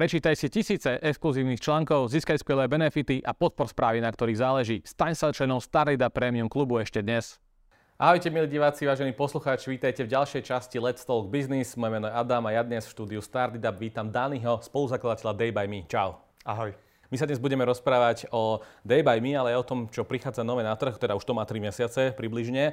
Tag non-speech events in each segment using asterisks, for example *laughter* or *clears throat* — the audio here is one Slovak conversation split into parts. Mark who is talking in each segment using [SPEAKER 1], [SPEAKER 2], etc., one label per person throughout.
[SPEAKER 1] Prečítaj si tisíce exkluzívnych článkov, získaj skvelé benefity a podpor správy, na ktorých záleží. Staň sa členom Starida Premium klubu ešte dnes. Ahojte milí diváci, vážení poslucháči, vítajte v ďalšej časti Let's Talk Business. Moje meno je Adam a ja dnes v štúdiu Stardida vítam Daniho, spoluzakladateľa Day by Me. Čau.
[SPEAKER 2] Ahoj.
[SPEAKER 1] My sa dnes budeme rozprávať o Day by Me, ale aj o tom, čo prichádza nové na trh, teda už to má 3 mesiace približne. E,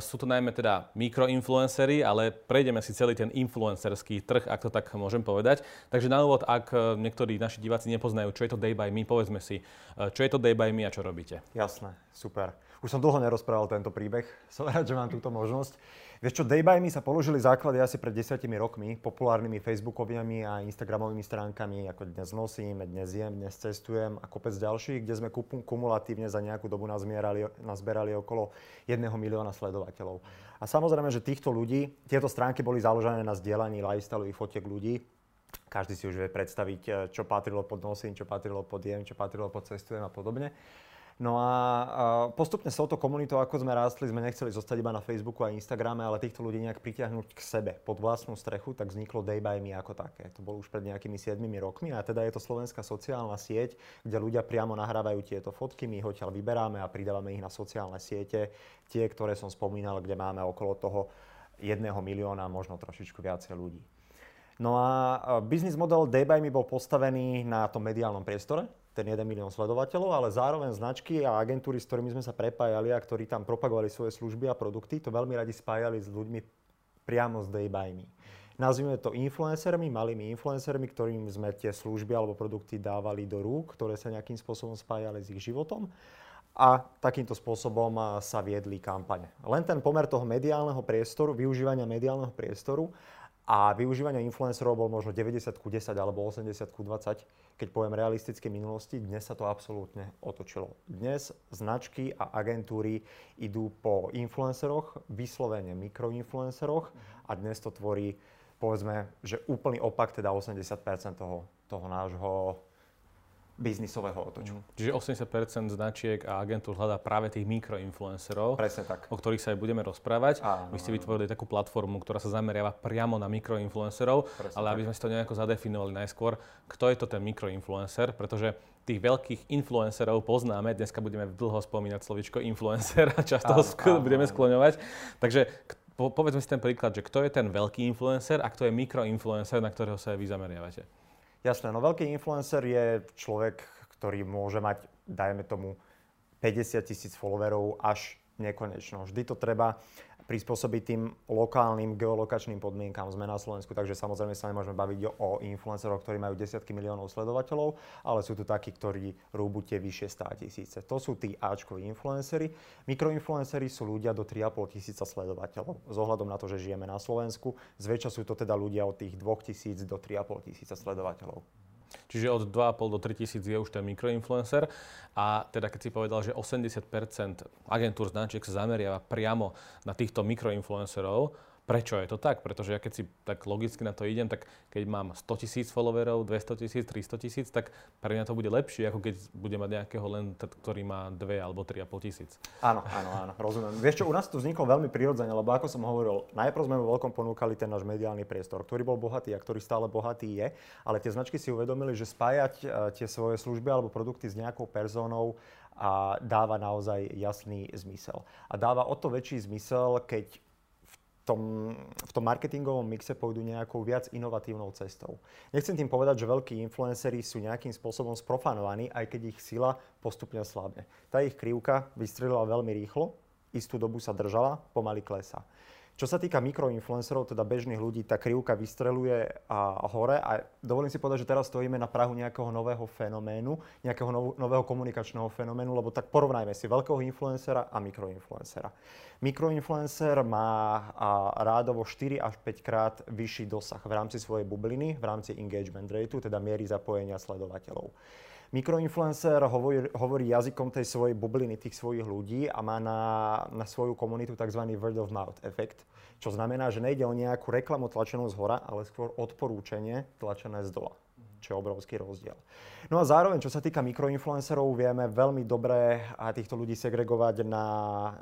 [SPEAKER 1] sú to najmä teda mikroinfluencery, ale prejdeme si celý ten influencerský trh, ak to tak môžem povedať. Takže na úvod, ak e, niektorí naši diváci nepoznajú, čo je to Day by Me, povedzme si, e, čo je to Day by Me a čo robíte.
[SPEAKER 2] Jasné, super. Už som dlho nerozprával tento príbeh, *laughs* som rád, že mám túto možnosť. Vieš čo, Day sa položili základy asi pred desiatimi rokmi populárnymi facebookovými a instagramovými stránkami, ako dnes nosím, dnes jem, dnes cestujem a kopec ďalších, kde sme kumulatívne za nejakú dobu nazbierali, nazberali okolo 1 milióna sledovateľov. A samozrejme, že týchto ľudí, tieto stránky boli založené na zdieľaní lifestyleových fotiek ľudí, každý si už vie predstaviť, čo patrilo pod nosím, čo patrilo pod jem, čo patrilo pod cestujem a podobne. No a, postupne s touto komunitou, ako sme rástli, sme nechceli zostať iba na Facebooku a Instagrame, ale týchto ľudí nejak pritiahnuť k sebe pod vlastnú strechu, tak vzniklo Day by Me ako také. To bolo už pred nejakými 7 rokmi a teda je to slovenská sociálna sieť, kde ľudia priamo nahrávajú tieto fotky, my ich odtiaľ vyberáme a pridávame ich na sociálne siete, tie, ktoré som spomínal, kde máme okolo toho jedného milióna, možno trošičku viacej ľudí. No a biznis model Day by Me bol postavený na tom mediálnom priestore, ten 1 milión sledovateľov, ale zároveň značky a agentúry, s ktorými sme sa prepájali a ktorí tam propagovali svoje služby a produkty, to veľmi radi spájali s ľuďmi priamo z Day by Me. Nazvime to influencermi, malými influencermi, ktorým sme tie služby alebo produkty dávali do rúk, ktoré sa nejakým spôsobom spájali s ich životom a takýmto spôsobom sa viedli kampane. Len ten pomer toho mediálneho priestoru, využívania mediálneho priestoru a využívanie influencerov bol možno 90 ku 10 alebo 80 ku 20, keď poviem realistické minulosti. Dnes sa to absolútne otočilo. Dnes značky a agentúry idú po influenceroch, vyslovene mikroinfluenceroch a dnes to tvorí povedzme, že úplný opak, teda 80% toho, toho nášho biznisového otoču. Mm.
[SPEAKER 1] Čiže 80% značiek a agentúr hľadá práve tých mikroinfluencerov,
[SPEAKER 2] Presne tak.
[SPEAKER 1] o ktorých sa aj budeme rozprávať. Áno, Vy ste vytvorili takú platformu, ktorá sa zameriava priamo na mikroinfluencerov, Presne ale tak. aby sme si to nejako zadefinovali najskôr, kto je to ten mikroinfluencer, pretože tých veľkých influencerov poznáme, dneska budeme dlho spomínať slovičko influencer a často áno, sk- áno, budeme skloňovať. Takže po, povedzme si ten príklad, že kto je ten veľký influencer a kto je mikroinfluencer, na ktorého sa aj vy zameriavate.
[SPEAKER 2] Jasné, no veľký influencer je človek, ktorý môže mať, dajme tomu, 50 tisíc followerov až nekonečno. Vždy to treba prispôsobiť tým lokálnym geolokačným podmienkám. Sme na Slovensku, takže samozrejme sa nemôžeme baviť o influenceroch, ktorí majú desiatky miliónov sledovateľov, ale sú tu takí, ktorí rúbu tie vyššie 100 tisíce. To sú tí Ačkoví influencery. Mikroinfluencery sú ľudia do 3,5 tisíca sledovateľov. Z ohľadom na to, že žijeme na Slovensku, zväčša sú to teda ľudia od tých 2 tisíc do 3,5 tisíca sledovateľov.
[SPEAKER 1] Čiže od 2,5 do 3 tisíc je už ten mikroinfluencer. A teda keď si povedal, že 80% agentúr značiek sa zameriava priamo na týchto mikroinfluencerov, Prečo je to tak? Pretože ja keď si tak logicky na to idem, tak keď mám 100 tisíc followerov, 200 tisíc, 300 tisíc, tak pre mňa to bude lepšie, ako keď budem mať nejakého len, ktorý má 2 alebo 3,5 tisíc.
[SPEAKER 2] Áno, áno, áno, rozumiem. Vieš čo, u nás to vzniklo veľmi prirodzene, lebo ako som hovoril, najprv sme vo veľkom ponúkali ten náš mediálny priestor, ktorý bol bohatý a ktorý stále bohatý je, ale tie značky si uvedomili, že spájať e, tie svoje služby alebo produkty s nejakou personou a dáva naozaj jasný zmysel. A dáva o to väčší zmysel, keď tom, v tom marketingovom mixe pôjdu nejakou viac inovatívnou cestou. Nechcem tým povedať, že veľkí influenceri sú nejakým spôsobom sprofanovaní, aj keď ich sila postupne slabne. Tá ich krivka vystrelila veľmi rýchlo, istú dobu sa držala, pomaly klesa. Čo sa týka mikroinfluencerov, teda bežných ľudí, tá krivka vystreluje a hore a dovolím si povedať, že teraz stojíme na prahu nejakého nového fenoménu, nejakého nov, nového komunikačného fenoménu, lebo tak porovnajme si veľkého influencera a mikroinfluencera. Mikroinfluencer má a, rádovo 4 až 5 krát vyšší dosah v rámci svojej bubliny, v rámci engagement rateu, teda miery zapojenia sledovateľov. Mikroinfluencer hovorí, hovorí jazykom tej svojej bubliny, tých svojich ľudí a má na, na svoju komunitu tzv. word of mouth efekt, čo znamená, že nejde o nejakú reklamu tlačenú z hora, ale skôr odporúčanie tlačené z dola čo je obrovský rozdiel. No a zároveň, čo sa týka mikroinfluencerov, vieme veľmi dobre týchto ľudí segregovať na,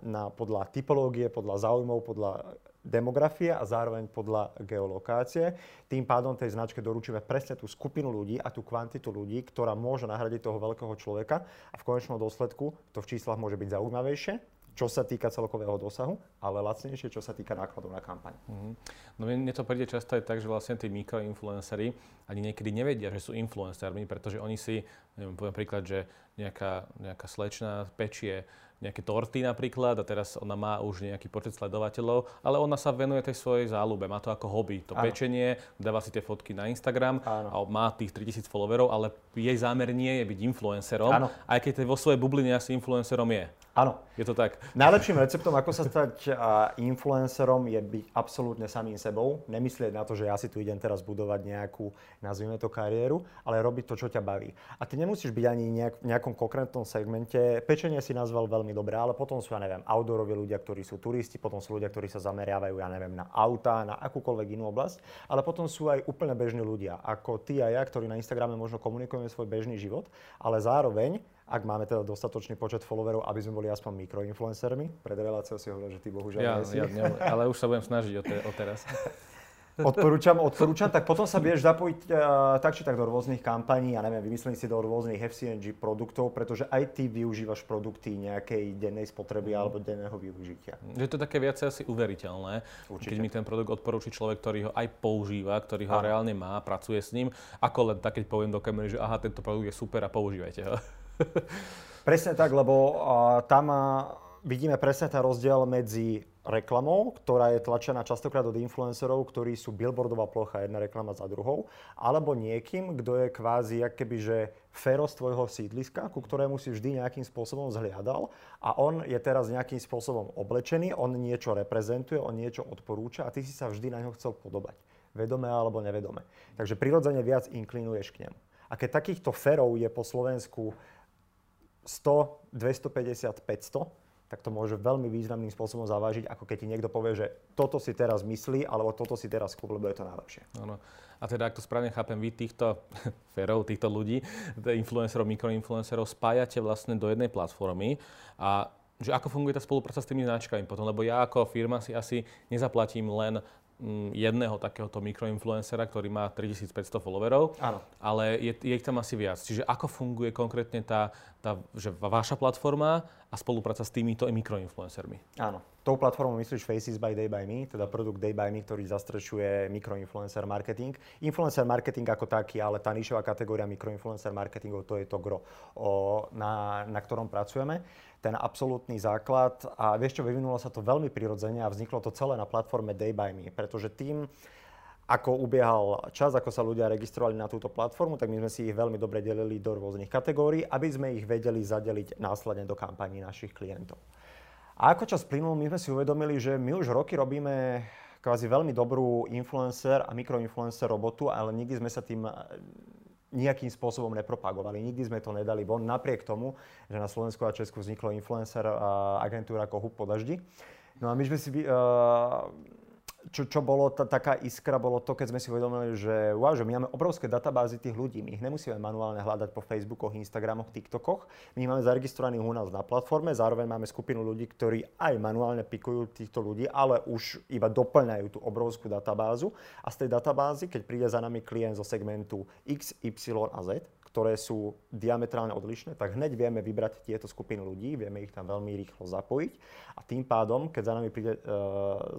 [SPEAKER 2] na podľa typológie, podľa záujmov, podľa demografie a zároveň podľa geolokácie. Tým pádom tej značke doručíme presne tú skupinu ľudí a tú kvantitu ľudí, ktorá môže nahradiť toho veľkého človeka a v konečnom dôsledku to v číslach môže byť zaujímavejšie, čo sa týka celkového dosahu, ale lacnejšie, čo sa týka nákladov na kampaň. Mm-hmm.
[SPEAKER 1] No mne to príde často aj tak, že vlastne tí mikroinfluenceri ani niekedy nevedia, že sú influencermi, pretože oni si, neviem, poviem príklad, že nejaká, nejaká slečna pečie nejaké torty napríklad a teraz ona má už nejaký počet sledovateľov, ale ona sa venuje tej svojej záľube, má to ako hobby, to ano. pečenie, dáva si tie fotky na Instagram ano. a má tých 3000 followerov, ale jej zámer nie je byť influencerom, ano. aj keď vo svojej bubline asi influencerom je.
[SPEAKER 2] Áno.
[SPEAKER 1] Je to tak.
[SPEAKER 2] Najlepším receptom, ako sa stať influencerom, je byť absolútne samým sebou. Nemyslieť na to, že ja si tu idem teraz budovať nejakú, nazvime to, kariéru, ale robiť to, čo ťa baví. A ty nemusíš byť ani nejak, v nejakom konkrétnom segmente. Pečenie si nazval veľmi dobre, ale potom sú, ja neviem, outdooroví ľudia, ktorí sú turisti, potom sú ľudia, ktorí sa zameriavajú, ja neviem, na auta, na akúkoľvek inú oblasť, ale potom sú aj úplne bežní ľudia, ako ty a ja, ktorí na Instagrame možno komunikujeme svoj bežný život, ale zároveň ak máme teda dostatočný počet followerov, aby sme boli aspoň mikroinfluencermi. Pred reláciou si hovoril, že ty bohužiaľ
[SPEAKER 1] ja, nie si. Ja, ne, ale už sa budem snažiť o, te, o teraz. *laughs*
[SPEAKER 2] Odporúčam, odporúčam, tak potom sa vieš zapojiť uh, tak či tak do rôznych kampaní, ja neviem, vymyslím si do rôznych FCNG produktov, pretože aj ty využívaš produkty nejakej dennej spotreby mm. alebo denného využitia.
[SPEAKER 1] Je to také viacej asi uveriteľné, Určite. keď mi ten produkt odporúči človek, ktorý ho aj používa, ktorý ho Aha. reálne má, pracuje s ním, ako len tak, keď poviem do kamery, že aha, tento produkt je super a používajte ho. *laughs*
[SPEAKER 2] presne tak, lebo tam vidíme presne ten rozdiel medzi reklamou, ktorá je tlačená častokrát od influencerov, ktorí sú billboardová plocha, jedna reklama za druhou, alebo niekým, kto je kvázi keby, že féro z tvojho sídliska, ku ktorému si vždy nejakým spôsobom zhliadal a on je teraz nejakým spôsobom oblečený, on niečo reprezentuje, on niečo odporúča a ty si sa vždy na ňo chcel podobať. Vedome alebo nevedome. Takže prirodzene viac inklinuješ k nemu. A keď takýchto férov je po Slovensku 100, 250, 500, tak to môže veľmi významným spôsobom zavážiť, ako keď ti niekto povie, že toto si teraz myslí, alebo toto si teraz kúp, lebo je to najlepšie.
[SPEAKER 1] Ano. A teda, ak to správne chápem, vy týchto *laughs* ferov, týchto ľudí, influencerov, mikroinfluencerov spájate vlastne do jednej platformy a že ako funguje tá spolupráca s tými značkami potom, lebo ja ako firma si asi nezaplatím len Mm, jedného takéhoto mikroinfluencera, ktorý má 3500 followerov, Áno. ale je, je ich tam asi viac. Čiže ako funguje konkrétne tá, tá že vaša platforma a spolupráca s týmito mikroinfluencermi?
[SPEAKER 2] Áno. Tou platformou myslíš Faces by Day by Me, teda produkt Day by Me, ktorý zastrešuje mikroinfluencer marketing. Influencer marketing ako taký, ale tá nišová kategória mikroinfluencer marketingu, to je to gro, o, na, na ktorom pracujeme ten absolútny základ a vieš čo, vyvinulo sa to veľmi prirodzene a vzniklo to celé na platforme Day by Me, pretože tým, ako ubiehal čas, ako sa ľudia registrovali na túto platformu, tak my sme si ich veľmi dobre delili do rôznych kategórií, aby sme ich vedeli zadeliť následne do kampaní našich klientov. A ako čas plynul, my sme si uvedomili, že my už roky robíme kvázi veľmi dobrú influencer a mikroinfluencer robotu, ale nikdy sme sa tým nejakým spôsobom nepropagovali. Nikdy sme to nedali von, napriek tomu, že na Slovensku a Česku vzniklo influencer agentúra ako Hub po daždi. No a my sme si... Uh, čo, čo bolo t- taká iskra, bolo to, keď sme si uvedomili, že, wow, že my máme obrovské databázy tých ľudí. My ich nemusíme manuálne hľadať po Facebookoch, Instagramoch, TikTokoch. My máme zaregistrovaných u nás na platforme, zároveň máme skupinu ľudí, ktorí aj manuálne pikujú týchto ľudí, ale už iba doplňajú tú obrovskú databázu. A z tej databázy, keď príde za nami klient zo segmentu X, Y a Z, ktoré sú diametrálne odlišné, tak hneď vieme vybrať tieto skupiny ľudí, vieme ich tam veľmi rýchlo zapojiť a tým pádom, keď za nami príde e,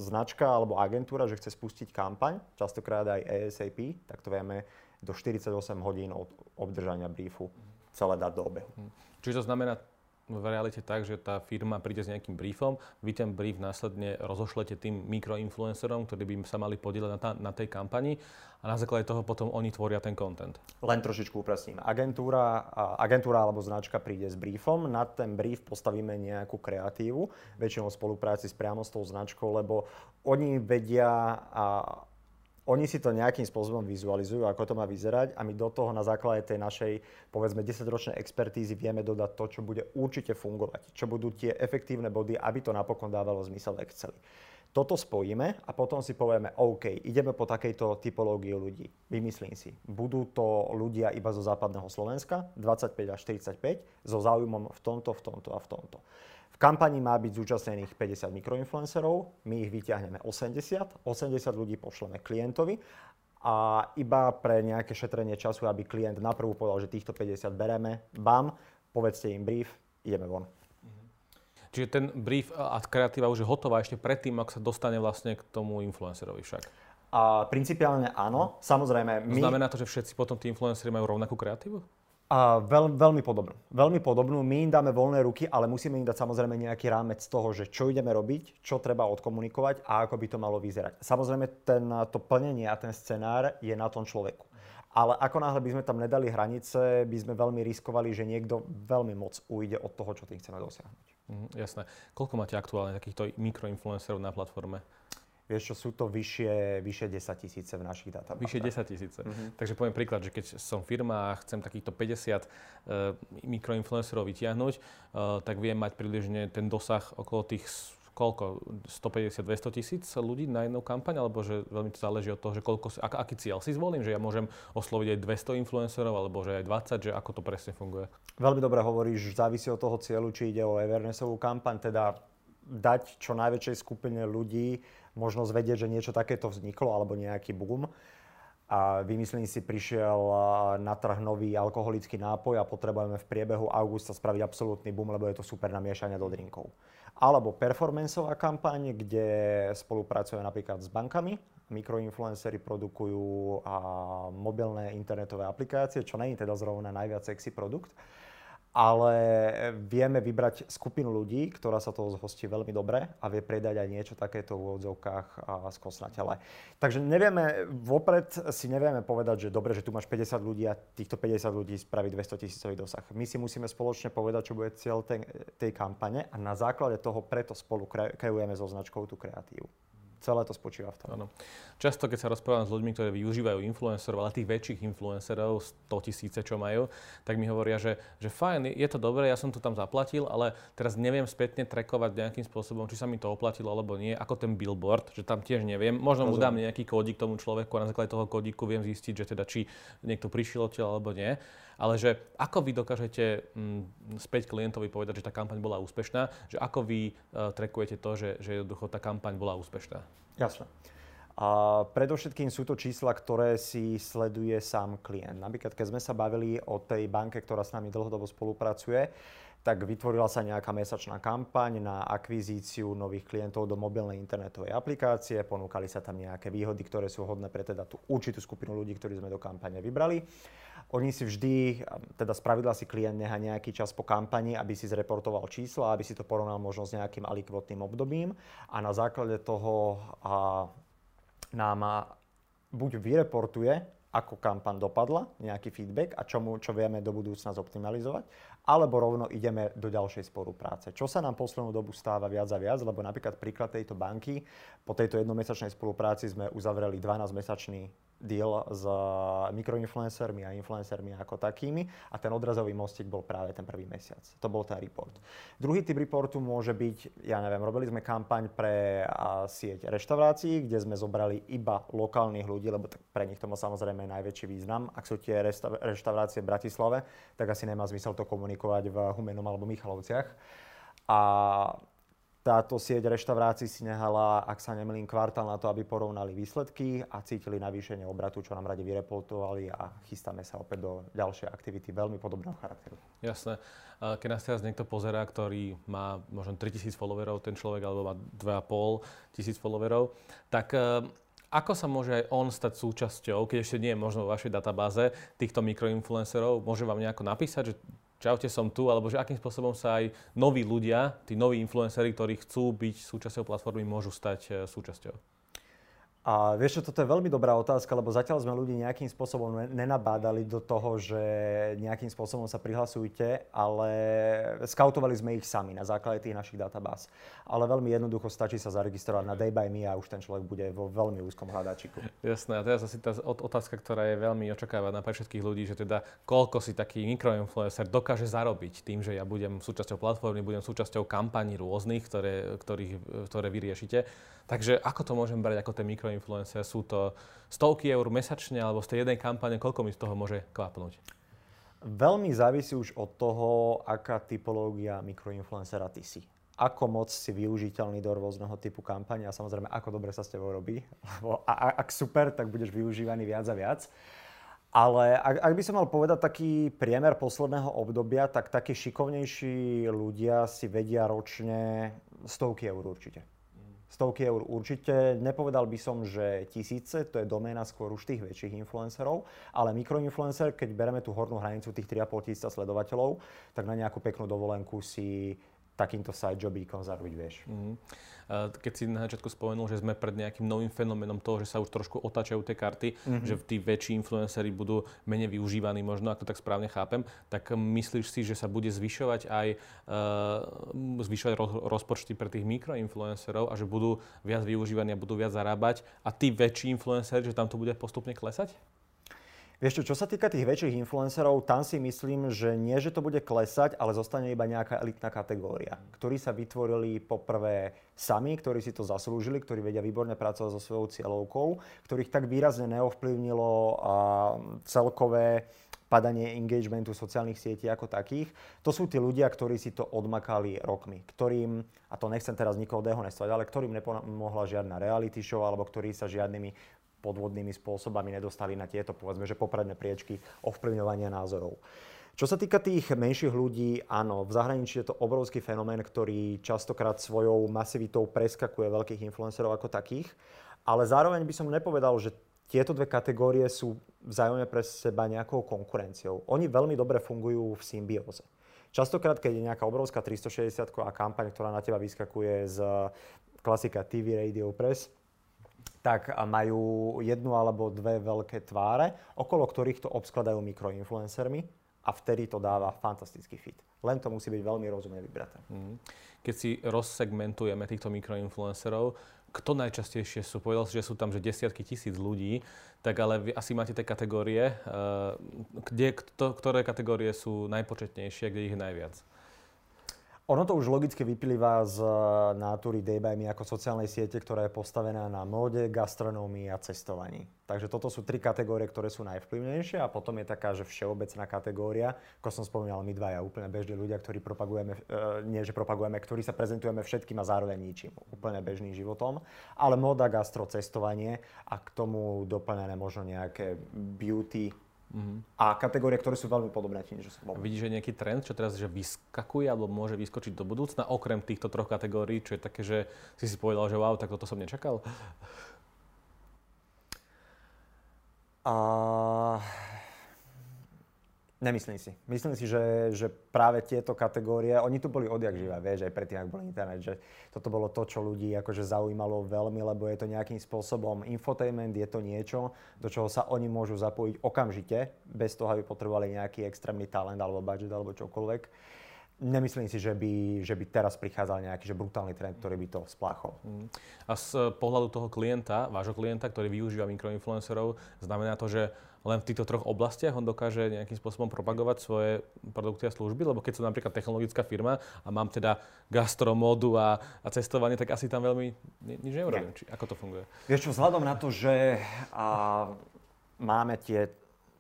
[SPEAKER 2] značka alebo agentúra, že chce spustiť kampaň, častokrát aj ASAP, tak to vieme do 48 hodín od obdržania briefu celé dať do obehu.
[SPEAKER 1] Čiže to znamená, v realite tak, že tá firma príde s nejakým briefom, vy ten brief následne rozošlete tým mikroinfluencerom, ktorí by sa mali podielať na, na tej kampani a na základe toho potom oni tvoria ten content.
[SPEAKER 2] Len trošičku upresním. Agentúra, agentúra alebo značka príde s briefom, na ten brief postavíme nejakú kreatívu, väčšinou v spolupráci s priamo s tou značkou, lebo oni vedia a oni si to nejakým spôsobom vizualizujú, ako to má vyzerať a my do toho na základe tej našej, povedzme, 10-ročnej expertízy vieme dodať to, čo bude určite fungovať, čo budú tie efektívne body, aby to napokon dávalo zmysel Exceli. Toto spojíme a potom si povieme, OK, ideme po takejto typológii ľudí. Vymyslím si, budú to ľudia iba zo západného Slovenska, 25 až 45, so záujmom v tomto, v tomto a v tomto. V kampani má byť zúčastnených 50 mikroinfluencerov, my ich vyťahneme 80, 80 ľudí pošleme klientovi a iba pre nejaké šetrenie času, aby klient naprvu povedal, že týchto 50 bereme, bam, povedzte im brief, ideme von.
[SPEAKER 1] Čiže ten brief a kreatíva už je hotová ešte predtým, ak sa dostane vlastne k tomu influencerovi však.
[SPEAKER 2] A principiálne áno, samozrejme.
[SPEAKER 1] My... Znamená to, že všetci potom tí influenceri majú rovnakú kreatívu?
[SPEAKER 2] A veľ, veľmi podobnú. Veľmi podobnú. My im dáme voľné ruky, ale musíme im dať samozrejme nejaký rámec toho, že čo ideme robiť, čo treba odkomunikovať a ako by to malo vyzerať. Samozrejme ten, to plnenie a ten scenár je na tom človeku. Ale ako náhle by sme tam nedali hranice, by sme veľmi riskovali, že niekto veľmi moc ujde od toho, čo tým chceme dosiahnuť.
[SPEAKER 1] Mm, jasné. Koľko máte aktuálne takýchto mikroinfluencerov na platforme?
[SPEAKER 2] Vieš čo, sú to vyššie, vyššie 10 tisíce v našich databázach.
[SPEAKER 1] Vyššie 10 tisíce. Mm-hmm. Takže poviem príklad, že keď som firma a chcem takýchto 50 uh, e, mikroinfluencerov vytiahnuť, uh, tak viem mať približne ten dosah okolo tých koľko, 150-200 tisíc ľudí na jednu kampaň, alebo že veľmi to záleží od toho, že koľko, ak, aký cieľ si zvolím, že ja môžem osloviť aj 200 influencerov, alebo že aj 20, že ako to presne funguje?
[SPEAKER 2] Veľmi dobre hovoríš, závisí od toho cieľu, či ide o Evernessovú kampaň, teda dať čo najväčšej skupine ľudí možnosť vedieť, že niečo takéto vzniklo, alebo nejaký boom a vymyslím si, prišiel na trh nový alkoholický nápoj a potrebujeme v priebehu augusta spraviť absolútny boom, lebo je to super na miešanie do drinkov. Alebo performanceová kampaň, kde spolupracujeme napríklad s bankami, mikroinfluencery produkujú a mobilné internetové aplikácie, čo není teda zrovna najviac sexy produkt ale vieme vybrať skupinu ľudí, ktorá sa toho zhostí veľmi dobre a vie predať aj niečo takéto v úvodzovkách a skosnatele. Takže nevieme, vopred si nevieme povedať, že dobre, že tu máš 50 ľudí a týchto 50 ľudí spraví 200 tisícový dosah. My si musíme spoločne povedať, čo bude cieľ tej, tej kampane a na základe toho preto spolu kreujeme so značkou tú kreatívu celé to spočíva v tom. Ano.
[SPEAKER 1] Často, keď sa rozprávam s ľuďmi, ktorí využívajú influencerov, ale tých väčších influencerov, 100 tisíce, čo majú, tak mi hovoria, že, že fajn, je to dobré, ja som to tam zaplatil, ale teraz neviem spätne trekovať nejakým spôsobom, či sa mi to oplatilo alebo nie, ako ten billboard, že tam tiež neviem. Možno mu dám nejaký kódik tomu človeku a na základe toho kódiku viem zistiť, že teda či niekto prišiel odtiaľ alebo nie. Ale že ako vy dokážete m, mm, späť klientovi povedať, že tá kampaň bola úspešná, že ako vy uh, trekujete to, že, že jednoducho tá kampaň bola úspešná?
[SPEAKER 2] Jasné. A predovšetkým sú to čísla, ktoré si sleduje sám klient. Napríklad, keď sme sa bavili o tej banke, ktorá s nami dlhodobo spolupracuje, tak vytvorila sa nejaká mesačná kampaň na akvizíciu nových klientov do mobilnej internetovej aplikácie, ponúkali sa tam nejaké výhody, ktoré sú hodné pre teda tú určitú skupinu ľudí, ktorí sme do kampane vybrali. Oni si vždy, teda spravidla si klient neha nejaký čas po kampani, aby si zreportoval čísla, aby si to porovnal možno s nejakým alikvotným obdobím a na základe toho a, nám buď vyreportuje, ako kampaň dopadla, nejaký feedback a čomu, čo vieme do budúcna zoptimalizovať, alebo rovno ideme do ďalšej spolupráce. Čo sa nám poslednú dobu stáva viac a viac, lebo napríklad príklad tejto banky, po tejto jednomesačnej spolupráci sme uzavreli 12-mesačný deal s mikroinfluencermi a influencermi ako takými a ten odrazový mostík bol práve ten prvý mesiac. To bol ten report. Druhý typ reportu môže byť, ja neviem, robili sme kampaň pre a, sieť reštaurácií, kde sme zobrali iba lokálnych ľudí, lebo tak pre nich to má samozrejme najväčší význam. Ak sú tie reštaurácie v Bratislave, tak asi nemá zmysel to komunikovať v Humenom alebo Michalovciach. A táto sieť reštaurácií si nehala, ak sa nemýlim, kvartál na to, aby porovnali výsledky a cítili navýšenie obratu, čo nám radi vyreportovali a chystáme sa opäť do ďalšej aktivity veľmi podobného charakteru.
[SPEAKER 1] Jasné. Keď nás teraz niekto pozerá, ktorý má možno 3000 followerov, ten človek, alebo má 2,5 tisíc followerov, tak e, ako sa môže aj on stať súčasťou, keď ešte nie je možno vo vašej databáze týchto mikroinfluencerov, môže vám nejako napísať, že čaute, som tu, alebo že akým spôsobom sa aj noví ľudia, tí noví influenceri, ktorí chcú byť súčasťou platformy, môžu stať eh, súčasťou?
[SPEAKER 2] A vieš čo, toto je veľmi dobrá otázka, lebo zatiaľ sme ľudí nejakým spôsobom nenabádali do toho, že nejakým spôsobom sa prihlasujte, ale skautovali sme ich sami na základe tých našich databáz. Ale veľmi jednoducho stačí sa zaregistrovať na Day by a už ten človek bude vo veľmi úzkom hľadačiku.
[SPEAKER 1] Jasné, a teraz asi tá otázka, ktorá je veľmi očakávaná pre všetkých ľudí, že teda koľko si taký mikroinfluencer dokáže zarobiť tým, že ja budem súčasťou platformy, budem súčasťou kampaní rôznych, ktoré, ktorých, ktoré vy riešite. Takže ako to môžem brať ako ten mikroinfluencer? Sú to stovky eur mesačne alebo z tej jednej kampane, koľko mi z toho môže klapnúť?
[SPEAKER 2] Veľmi závisí už od toho, aká typológia mikroinfluencera ty si. ako moc si využiteľný do rôzneho typu kampane a samozrejme, ako dobre sa s tebou robí. a, ak super, tak budeš využívaný viac a viac. Ale ak, ak by som mal povedať taký priemer posledného obdobia, tak takí šikovnejší ľudia si vedia ročne stovky eur určite. Stovky eur určite. Nepovedal by som, že tisíce, to je doména skôr už tých väčších influencerov, ale mikroinfluencer, keď bereme tú hornú hranicu tých 3,5 tisíca sledovateľov, tak na nejakú peknú dovolenku si takýmto side jobíkom zarobiť, vieš. Mm-hmm.
[SPEAKER 1] Keď si na začiatku spomenul, že sme pred nejakým novým fenoménom toho, že sa už trošku otáčajú tie karty, mm-hmm. že tí väčší influenceri budú menej využívaní, možno ako tak správne chápem, tak myslíš si, že sa bude zvyšovať aj uh, zvyšovať ro- rozpočty pre tých mikroinfluencerov a že budú viac využívaní a budú viac zarábať a tí väčší influenceri, že tam to bude postupne klesať?
[SPEAKER 2] Vieš čo, čo sa týka tých väčších influencerov, tam si myslím, že nie, že to bude klesať, ale zostane iba nejaká elitná kategória, ktorí sa vytvorili poprvé sami, ktorí si to zaslúžili, ktorí vedia výborne pracovať so svojou cieľovkou, ktorých tak výrazne neovplyvnilo celkové padanie engagementu sociálnych sietí ako takých. To sú tí ľudia, ktorí si to odmakali rokmi, ktorým, a to nechcem teraz nikoho dehonestovať, ale ktorým nepomohla žiadna reality show, alebo ktorí sa žiadnymi podvodnými spôsobami nedostali na tieto, povedzme, že popredné priečky ovplyvňovania názorov. Čo sa týka tých menších ľudí, áno, v zahraničí je to obrovský fenomén, ktorý častokrát svojou masivitou preskakuje veľkých influencerov ako takých, ale zároveň by som nepovedal, že tieto dve kategórie sú vzájomne pre seba nejakou konkurenciou. Oni veľmi dobre fungujú v symbióze. Častokrát, keď je nejaká obrovská 360 kampaň, ktorá na teba vyskakuje z klasika TV, radio, press, tak majú jednu alebo dve veľké tváre, okolo ktorých to obskladajú mikroinfluencermi a vtedy to dáva fantastický fit. Len to musí byť veľmi rozumne vybraté. Mm.
[SPEAKER 1] Keď si rozsegmentujeme týchto mikroinfluencerov, kto najčastejšie sú? Povedal si, že sú tam že desiatky tisíc ľudí, tak ale vy asi máte tie kategórie. Eh, kde, kto, ktoré kategórie sú najpočetnejšie, kde ich je najviac?
[SPEAKER 2] Ono to už logicky vyplýva z eh, natúry Day by Me ako sociálnej siete, ktorá je postavená na móde, gastronómii a cestovaní. Takže toto sú tri kategórie, ktoré sú najvplyvnejšie a potom je taká, že všeobecná kategória, ako som spomínal, my dvaja úplne bežní ľudia, ktorí propagujeme, e, nie že propagujeme, ktorí sa prezentujeme všetkým a zároveň ničím, úplne bežným životom. Ale móda, gastro, cestovanie a k tomu doplnené možno nejaké beauty, Mm-hmm. A kategórie, ktoré sú veľmi podobné tým, že sú
[SPEAKER 1] podobné. Vidíš, že nejaký trend, čo teraz že vyskakuje alebo môže vyskočiť do budúcna, okrem týchto troch kategórií, čo je také, že si si povedal, že wow, tak toto som nečakal?
[SPEAKER 2] Uh, Nemyslím si. Myslím si, že, že práve tieto kategórie, oni tu boli odjak živé, vieš, aj predtým, ak bol internet, že toto bolo to, čo ľudí akože zaujímalo veľmi, lebo je to nejakým spôsobom infotainment, je to niečo, do čoho sa oni môžu zapojiť okamžite, bez toho, aby potrebovali nejaký extrémny talent alebo budget alebo čokoľvek. Nemyslím si, že by, že by teraz prichádzal nejaký že brutálny trend, ktorý by to spláchol. Mm.
[SPEAKER 1] A z pohľadu toho klienta, vášho klienta, ktorý využíva mikroinfluencerov, znamená to, že len v týchto troch oblastiach on dokáže nejakým spôsobom propagovať svoje produkty a služby? Lebo keď som napríklad technologická firma a mám teda gastromódu a, a cestovanie, tak asi tam veľmi nič neurobím. Či, ako to funguje?
[SPEAKER 2] Vieš čo, vzhľadom na to, že a, máme tie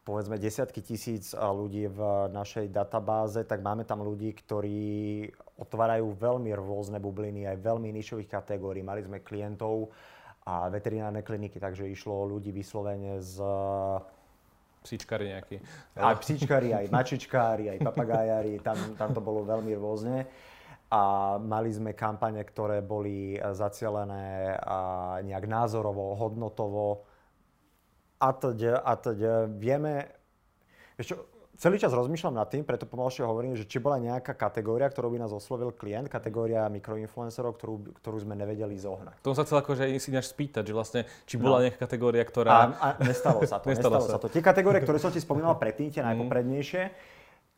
[SPEAKER 2] povedzme desiatky tisíc ľudí v našej databáze, tak máme tam ľudí, ktorí otvárajú veľmi rôzne bubliny, aj veľmi nišových kategórií. Mali sme klientov a veterinárne kliniky, takže išlo o ľudí vyslovene z
[SPEAKER 1] psíčkari nejakí.
[SPEAKER 2] Aj psíčkari, aj mačičkári, aj papagájari, tam, tam to bolo veľmi rôzne. A mali sme kampane, ktoré boli zacielené nejak názorovo, hodnotovo a teď, a teď vieme, čo, celý čas rozmýšľam nad tým, preto pomalšie hovorím, že či bola nejaká kategória, ktorú by nás oslovil klient, kategória mikroinfluencerov, ktorú, ktorú sme nevedeli zohnať.
[SPEAKER 1] To sa chcel akože si ináč spýtať, že vlastne, či bola no. nejaká kategória, ktorá...
[SPEAKER 2] A, a nestalo sa to. *laughs* nestalo, nestalo sa. sa to. Tie kategórie, ktoré som ti *laughs* spomínal predtým, tie mm. najpoprednejšie,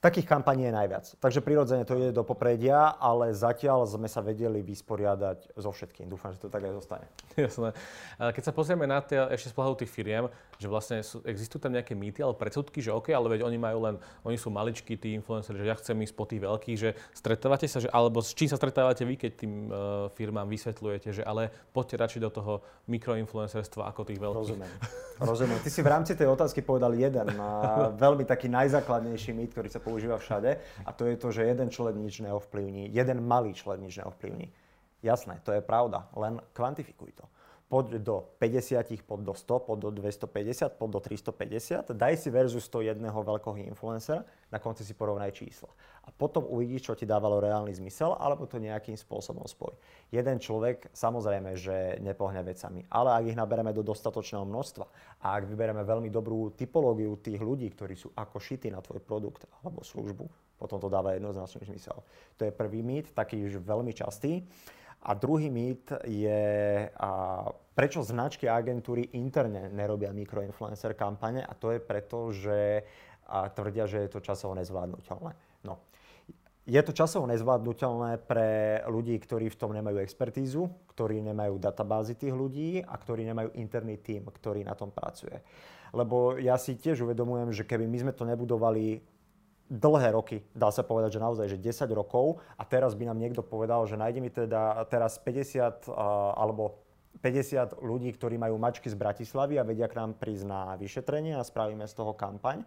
[SPEAKER 2] Takých kampaní je najviac. Takže prirodzene to ide do popredia, ale zatiaľ sme sa vedeli vysporiadať so všetkým. Dúfam, že to tak aj zostane.
[SPEAKER 1] Jasné. Keď sa pozrieme na tie, ešte z pohľadu tých firiem, že vlastne sú, existujú tam nejaké mýty alebo predsudky, že OK, ale veď oni majú len, oni sú maličkí, tí influenceri, že ja chcem ísť po tých veľkých, že stretávate sa, že, alebo s čím sa stretávate vy, keď tým uh, firmám vysvetľujete, že ale poďte radšej do toho mikroinfluencerstva ako tých veľkých.
[SPEAKER 2] Rozumiem. *laughs* Rozumiem. Ty si v rámci tej otázky povedal jeden, a veľmi taký najzákladnejší mýt, ktorý sa používa všade a to je to, že jeden človek nič neovplyvní, jeden malý človek nič neovplyvní. Jasné, to je pravda, len kvantifikuj to poď do 50, poď do 100, poď do 250, poď do 350, daj si versus to jedného veľkého influencera, na konci si porovnaj čísla. A potom uvidíš, čo ti dávalo reálny zmysel, alebo to nejakým spôsobom spoj. Jeden človek, samozrejme, že nepohne vecami, ale ak ich nabereme do dostatočného množstva a ak vyberieme veľmi dobrú typológiu tých ľudí, ktorí sú ako šity na tvoj produkt alebo službu, potom to dáva jednoznačný zmysel. To je prvý mýt, taký už veľmi častý. A druhý mýt je, a prečo značky a agentúry interne nerobia mikroinfluencer kampane a to je preto, že a tvrdia, že je to časovo nezvládnutelné. No. Je to časovo nezvládnutelné pre ľudí, ktorí v tom nemajú expertízu, ktorí nemajú databázy tých ľudí a ktorí nemajú interný tím, ktorý na tom pracuje. Lebo ja si tiež uvedomujem, že keby my sme to nebudovali dlhé roky, dá sa povedať, že naozaj, že 10 rokov. A teraz by nám niekto povedal, že nájde mi teda teraz 50 alebo 50 ľudí, ktorí majú mačky z Bratislavy a vedia k nám prísť na vyšetrenie a spravíme z toho kampaň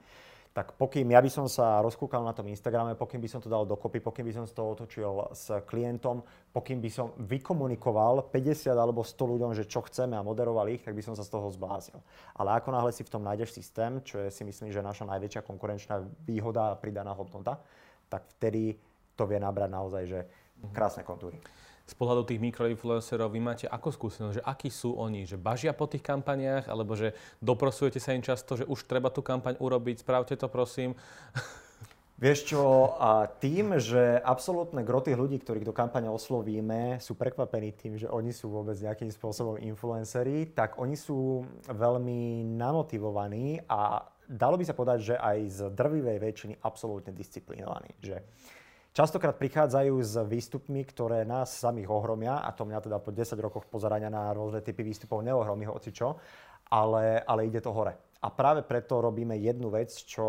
[SPEAKER 2] tak pokým ja by som sa rozkúkal na tom Instagrame, pokým by som to dal dokopy, pokým by som z toho otočil s klientom, pokým by som vykomunikoval 50 alebo 100 ľuďom, že čo chceme a moderoval ich, tak by som sa z toho zbláznil. Ale ako náhle si v tom nájdeš systém, čo je si myslím, že naša najväčšia konkurenčná výhoda a pridaná hodnota, tak vtedy to vie nabrať naozaj že krásne kontúry
[SPEAKER 1] z pohľadu tých mikroinfluencerov vy máte ako skúsenosť, že akí sú oni, že bažia po tých kampaniách, alebo že doprosujete sa im často, že už treba tú kampaň urobiť, spravte to prosím. *laughs*
[SPEAKER 2] Vieš čo, a tým, že absolútne gro tých ľudí, ktorých do kampane oslovíme, sú prekvapení tým, že oni sú vôbec nejakým spôsobom influenceri, tak oni sú veľmi namotivovaní a dalo by sa povedať, že aj z drvivej väčšiny absolútne disciplinovaní. Že Častokrát prichádzajú s výstupmi, ktoré nás samých ohromia, a to mňa teda po 10 rokoch pozerania na rôzne typy výstupov neohromí hoci čo, ale, ale ide to hore. A práve preto robíme jednu vec, čo,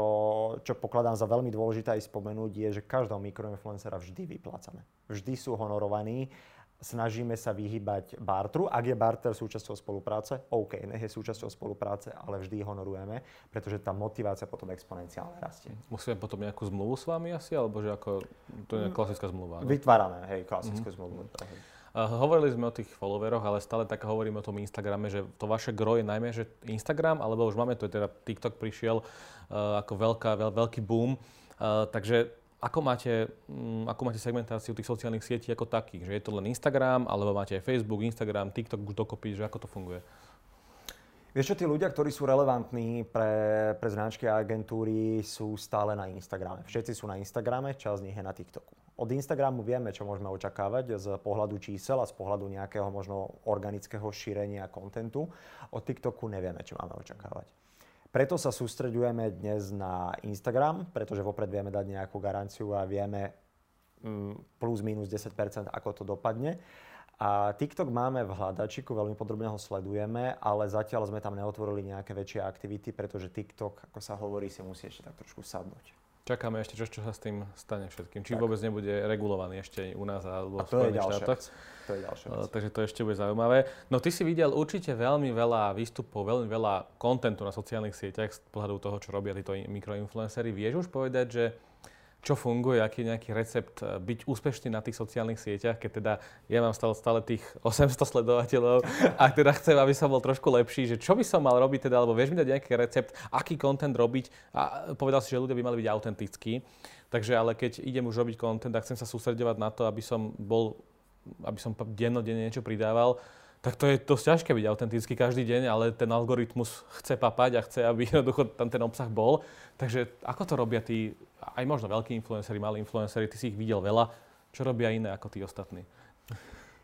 [SPEAKER 2] čo pokladám za veľmi dôležité aj spomenúť, je, že každého mikroinfluencera vždy vyplácame. Vždy sú honorovaní snažíme sa vyhybať bartru. Ak je barter súčasťou spolupráce, OK, nech je súčasťou spolupráce, ale vždy honorujeme, pretože tá motivácia potom exponenciálne rastie.
[SPEAKER 1] Musíme potom nejakú zmluvu s vami asi, alebo že ako, to je klasická zmluva?
[SPEAKER 2] No? Vytvárame, hej, klasickú mm-hmm. zmluvu.
[SPEAKER 1] Uh, hovorili sme o tých followeroch, ale stále tak hovoríme o tom Instagrame, že to vaše gro je najmä že Instagram, alebo už máme to, teda TikTok prišiel uh, ako veľká, veľ, veľký boom. Uh, takže ako máte, mm, ako máte segmentáciu tých sociálnych sietí ako takých? Že je to len Instagram, alebo máte aj Facebook, Instagram, TikTok už dokopy, že ako to funguje?
[SPEAKER 2] Vieš čo, tí ľudia, ktorí sú relevantní pre, pre značky a agentúry, sú stále na Instagrame. Všetci sú na Instagrame, časť z nich je na TikToku. Od Instagramu vieme, čo môžeme očakávať z pohľadu čísel a z pohľadu nejakého možno organického šírenia kontentu. Od TikToku nevieme, čo máme očakávať. Preto sa sústreďujeme dnes na Instagram, pretože vopred vieme dať nejakú garanciu a vieme mm, plus minus 10%, ako to dopadne. A TikTok máme v hľadačiku, veľmi podrobne ho sledujeme, ale zatiaľ sme tam neotvorili nejaké väčšie aktivity, pretože TikTok, ako sa hovorí, si musí ešte tak trošku sadnúť.
[SPEAKER 1] Čakáme ešte, čo, čo sa s tým stane všetkým. Či tak. vôbec nebude regulovaný ešte u nás alebo
[SPEAKER 2] v Spojených štátoch. To je ďalšia vec.
[SPEAKER 1] Takže to ešte bude zaujímavé. No ty si videl určite veľmi veľa výstupov, veľmi veľa kontentu na sociálnych sieťach z pohľadu toho, čo robia títo mikroinfluencery. Vieš už povedať, že čo funguje, aký je nejaký recept eh, byť úspešný na tých sociálnych sieťach, keď teda ja mám stále, stále tých *laughs* 800 sledovateľov a teda chcem, aby som bol trošku lepší, že čo by som mal robiť teda, alebo vieš mi dať nejaký recept, aký content robiť a povedal si, že ľudia by mali byť autentickí. Takže ale keď idem už robiť content a chcem sa sústredovať na to, aby som bol, aby som dennodenne niečo pridával, tak to je dosť ťažké byť autentický každý deň, ale ten algoritmus chce papať a chce, aby *laughs* jednoducho tam ten obsah bol. Takže ako to robia tí, aj možno veľkí influenceri, malí influenceri, ty si ich videl veľa, čo robia iné ako tí ostatní?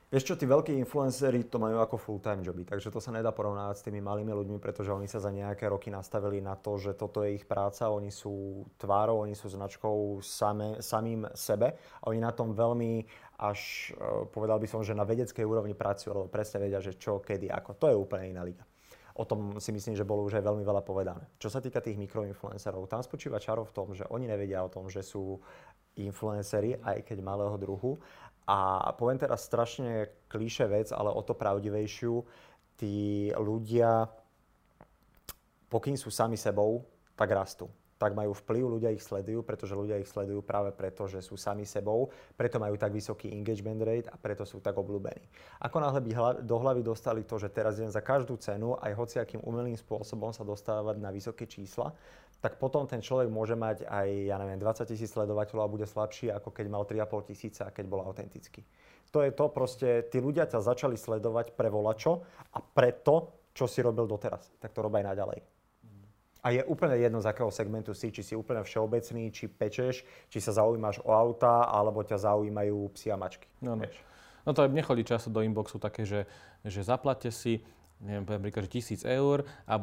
[SPEAKER 2] Vieš čo, tí veľkí influenceri to majú ako full-time joby, takže to sa nedá porovnávať s tými malými ľuďmi, pretože oni sa za nejaké roky nastavili na to, že toto je ich práca, oni sú tvárou, oni sú značkou same, samým sebe a oni na tom veľmi až eh, povedal by som, že na vedeckej úrovni pracujú, lebo presne vedia, že čo, kedy, ako. To je úplne iná liga. O tom si myslím, že bolo už aj veľmi veľa povedané. Čo sa týka tých mikroinfluencerov, tam spočíva čaro v tom, že oni nevedia o tom, že sú influenceri, aj keď malého druhu. A poviem teraz strašne klíše vec, ale o to pravdivejšiu. Tí ľudia, pokým sú sami sebou, tak rastú tak majú vplyv, ľudia ich sledujú, pretože ľudia ich sledujú práve preto, že sú sami sebou, preto majú tak vysoký engagement rate a preto sú tak obľúbení. Ako náhle by do hlavy dostali to, že teraz idem za každú cenu aj hociakým umelým spôsobom sa dostávať na vysoké čísla, tak potom ten človek môže mať aj, ja neviem, 20 tisíc sledovateľov a bude slabší, ako keď mal 3,5 tisíca a keď bol autentický. To je to proste, tí ľudia ťa začali sledovať pre volačo a preto, čo si robil doteraz. Tak to robaj naďalej. A je úplne jedno, z akého segmentu si, či si úplne všeobecný, či pečeš, či sa zaujímaš o auta, alebo ťa zaujímajú psi a mačky.
[SPEAKER 1] No, no. no to aj mne chodí často do inboxu také, že, že zaplatte si, neviem, napríklad, že tisíc eur a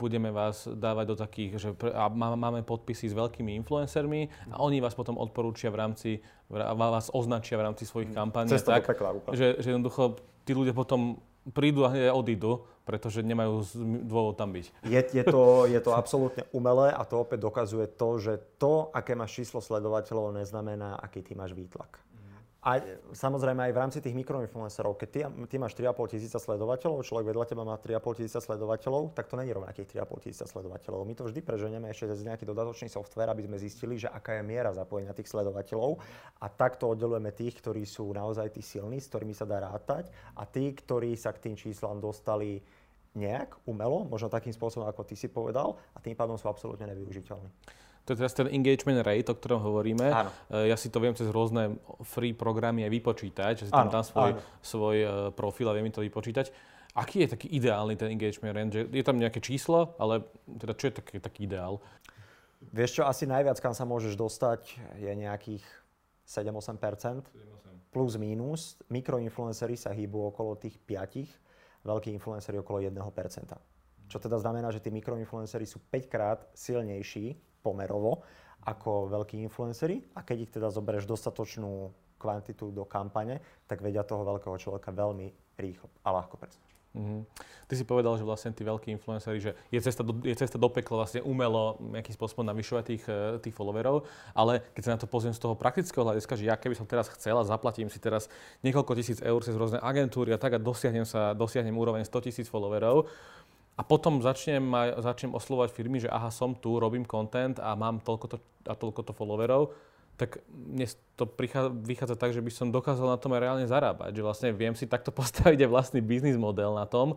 [SPEAKER 1] budeme vás dávať do takých, že a máme podpisy s veľkými influencermi a oni vás potom odporúčia v rámci, vás označia v rámci svojich kampaní.
[SPEAKER 2] Cesta tak, pekla,
[SPEAKER 1] že, že jednoducho tí ľudia potom prídu a odídu, pretože nemajú dôvod tam byť.
[SPEAKER 2] Je, je, to, *laughs* je to absolútne umelé a to opäť dokazuje to, že to, aké máš číslo sledovateľov, neznamená, aký ty máš výtlak. A samozrejme aj v rámci tých mikroinfluencerov, keď ty, ty máš 3,5 tisíca sledovateľov, človek vedľa teba má 3,5 tisíca sledovateľov, tak to není rovnakých 3,5 tisíca sledovateľov. My to vždy preženieme ešte cez nejaký dodatočný software, aby sme zistili, že aká je miera zapojenia tých sledovateľov a takto oddelujeme tých, ktorí sú naozaj tí silní, s ktorými sa dá rátať a tí, ktorí sa k tým číslam dostali nejak umelo, možno takým spôsobom, ako ty si povedal, a tým pádom sú absolútne nevyužiteľní.
[SPEAKER 1] To je teraz ten engagement rate, o ktorom hovoríme. Áno. E, ja si to viem cez rôzne free programy aj vypočítať, že si tam dám svoj, svoj e, profil a viem mi to vypočítať. Aký je taký ideálny ten engagement rate? Je tam nejaké číslo, ale teda čo je taký, taký ideál?
[SPEAKER 2] Vieš čo, asi najviac, kam sa môžeš dostať, je nejakých 7-8%. Plus mínus. Mikroinfluencery sa hýbu okolo tých 5, veľkí influencery okolo 1%. Čo teda znamená, že tí mikroinfluencery sú 5 krát silnejší pomerovo ako veľkí influenceri a keď ich teda zoberieš dostatočnú kvantitu do kampane, tak vedia toho veľkého človeka veľmi rýchlo a ľahko presvedčiť. Mm-hmm.
[SPEAKER 1] Ty si povedal, že vlastne tí veľkí influenceri, že je cesta do, je cesta do pekla vlastne umelo nejakým spôsobom navyšovať tých, eh, tých followerov, ale keď sa na to pozriem z toho praktického hľadiska, že ja keby som teraz chcel a zaplatím si teraz niekoľko tisíc eur cez rôzne agentúry a tak a dosiahnem, sa, dosiahnem úroveň 100 tisíc followerov, a potom začnem, začnem oslovať firmy, že aha, som tu, robím content a mám toľko to, a toľko to followerov, tak mne to prichádza, vychádza tak, že by som dokázal na tom aj reálne zarábať. Že vlastne viem si takto *laughs* postaviť aj vlastný biznis model na tom,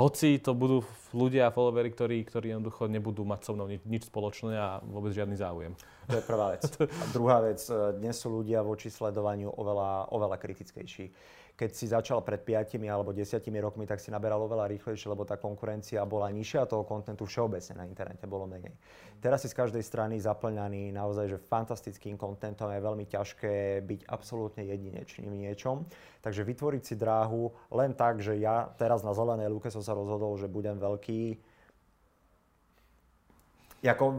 [SPEAKER 1] hoci to budú ľudia a followery, ktorí, ktorí jednoducho nebudú mať so mnou nič, nič spoločné a vôbec žiadny záujem.
[SPEAKER 2] To je prvá vec. *laughs* A druhá vec, e, dnes sú ľudia voči sledovaniu oveľa, oveľa kritickejší keď si začal pred 5 alebo 10 rokmi, tak si naberal oveľa rýchlejšie, lebo tá konkurencia bola nižšia a toho kontentu všeobecne na internete bolo menej. Teraz si z každej strany zaplňaný naozaj že fantastickým kontentom je veľmi ťažké byť absolútne jedinečným niečom. Takže vytvoriť si dráhu len tak, že ja teraz na zelenej lúke som sa rozhodol, že budem veľký, Jako, uh,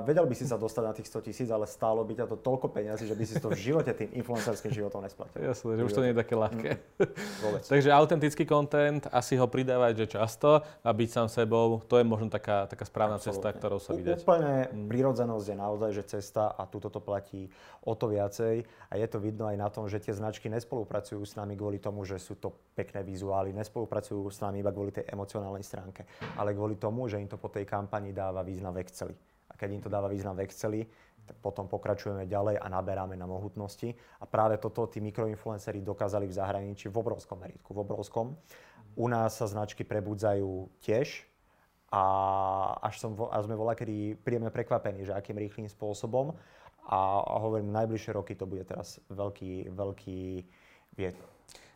[SPEAKER 2] vedel by si sa dostať na tých 100 tisíc, ale stálo by ťa to toľko peniazy, že by si to v živote tým influencerským životom nesplatil.
[SPEAKER 1] Jasne, že už to nie je také ľahké. Mm, *laughs* Takže autentický content, asi ho pridávať, že často a byť sám sebou, to je možno taká, taká správna Absolutne. cesta, ktorou sa vydať.
[SPEAKER 2] Úplne mm. prírodzenosť je naozaj, že cesta a túto to platí o to viacej a je to vidno aj na tom, že tie značky nespolupracujú s nami kvôli tomu, že sú to pekné vizuály, nespolupracujú s nami iba kvôli tej emocionálnej stránke, ale kvôli tomu, že im to po tej kampani dáva význam Exceli. A keď im to dáva význam v Exceli, tak potom pokračujeme ďalej a naberáme na mohutnosti. A práve toto tí mikroinfluenceri dokázali v zahraničí v obrovskom meritku, v obrovskom. U nás sa značky prebudzajú tiež a až, som, až sme voľa kedy príjemne prekvapení, že akým rýchlým spôsobom. A, a hovorím, najbližšie roky to bude teraz veľký, veľký vietor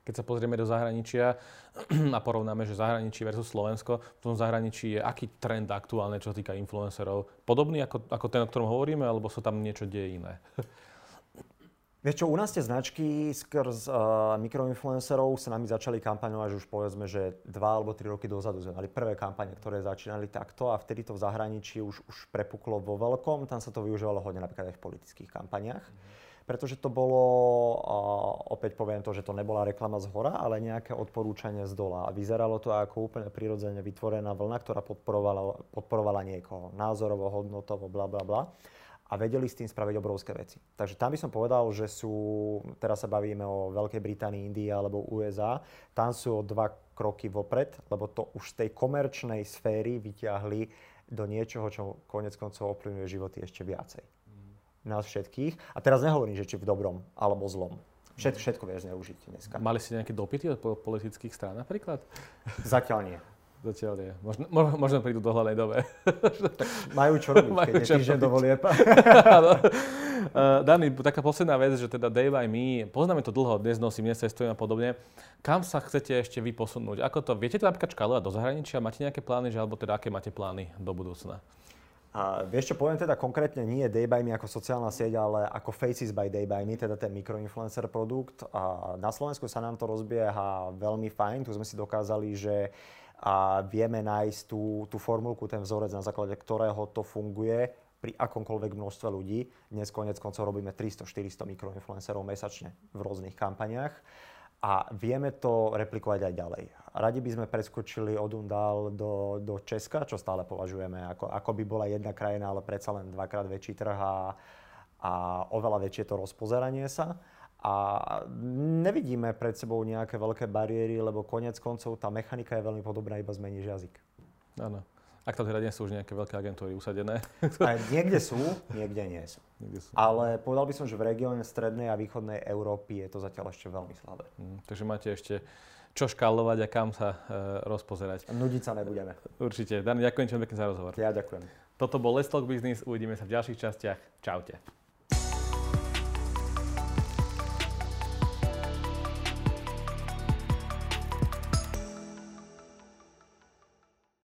[SPEAKER 1] keď sa pozrieme do zahraničia *clears throat* a porovnáme, že zahraničí versus Slovensko, v tom zahraničí je aký trend aktuálne, čo sa týka influencerov? Podobný ako, ako ten, o ktorom hovoríme, alebo sa tam niečo deje iné? *laughs*
[SPEAKER 2] Vieš čo, u nás tie značky skrz uh, mikroinfluencerov sa nami začali kampaňovať už povedzme, že dva alebo tri roky dozadu sme mali prvé kampane, ktoré začínali takto a vtedy to v zahraničí už, už prepuklo vo veľkom. Tam sa to využívalo hodne napríklad aj v politických kampaniách. Mm-hmm pretože to bolo, opäť poviem to, že to nebola reklama z hora, ale nejaké odporúčanie z dola. A vyzeralo to ako úplne prirodzene vytvorená vlna, ktorá podporovala, podporovala niekoho názorovo, hodnotovo, bla bla bla a vedeli s tým spraviť obrovské veci. Takže tam by som povedal, že sú, teraz sa bavíme o Veľkej Británii, Indii alebo USA, tam sú o dva kroky vopred, lebo to už z tej komerčnej sféry vyťahli do niečoho, čo konec koncov ovplyvňuje životy ešte viacej. Nás všetkých. A teraz nehovorím, že či v dobrom alebo zlom. Všetko, všetko vieš zneužiť dneska.
[SPEAKER 1] Mali ste nejaké dopity od politických strán napríklad?
[SPEAKER 2] Zatiaľ nie.
[SPEAKER 1] Zatiaľ nie. Možno, možno prídu do hľadnej dobe.
[SPEAKER 2] tak majú čo robiť, majú keď je týždeň dovolie.
[SPEAKER 1] Uh, *laughs* Dani, taká posledná vec, že teda Day by Me, poznáme to dlho, dnes nosím, dnes cestujem a podobne. Kam sa chcete ešte vy posunúť? Ako to, viete to napríklad škálovať do zahraničia? Máte nejaké plány, že, alebo teda aké máte plány do budúcna?
[SPEAKER 2] A vieš čo, poviem teda konkrétne nie Day by Me ako sociálna sieť, ale ako Faces by Day by Me, teda ten mikroinfluencer produkt. A na Slovensku sa nám to rozbieha veľmi fajn, tu sme si dokázali, že a vieme nájsť tú, tú formulku, ten vzorec, na základe ktorého to funguje pri akomkoľvek množstve ľudí. Dnes konec koncov robíme 300-400 mikroinfluencerov mesačne v rôznych kampaniách a vieme to replikovať aj ďalej. Radi by sme preskočili od Undal do, do Česka, čo stále považujeme ako, ako by bola jedna krajina, ale predsa len dvakrát väčší trh a, a oveľa väčšie to rozpozeranie sa. A nevidíme pred sebou nejaké veľké bariéry, lebo konec koncov tá mechanika je veľmi podobná, iba zmeníš jazyk.
[SPEAKER 1] Áno. Ak tam teda nie sú už nejaké veľké agentúry usadené. *laughs*
[SPEAKER 2] A niekde sú, niekde nie sú. Niekde sú. Ale povedal by som, že v regióne strednej a východnej Európy je to zatiaľ ešte veľmi slabé.
[SPEAKER 1] Mm, takže máte ešte čo škálovať a kam sa e, rozpozerať.
[SPEAKER 2] Nudiť sa nebudeme.
[SPEAKER 1] Určite. Dan, ďakujem ti pekne za rozhovor.
[SPEAKER 2] Ja ďakujem.
[SPEAKER 1] Toto bol Let's Talk Business, uvidíme sa v ďalších častiach. Čaute.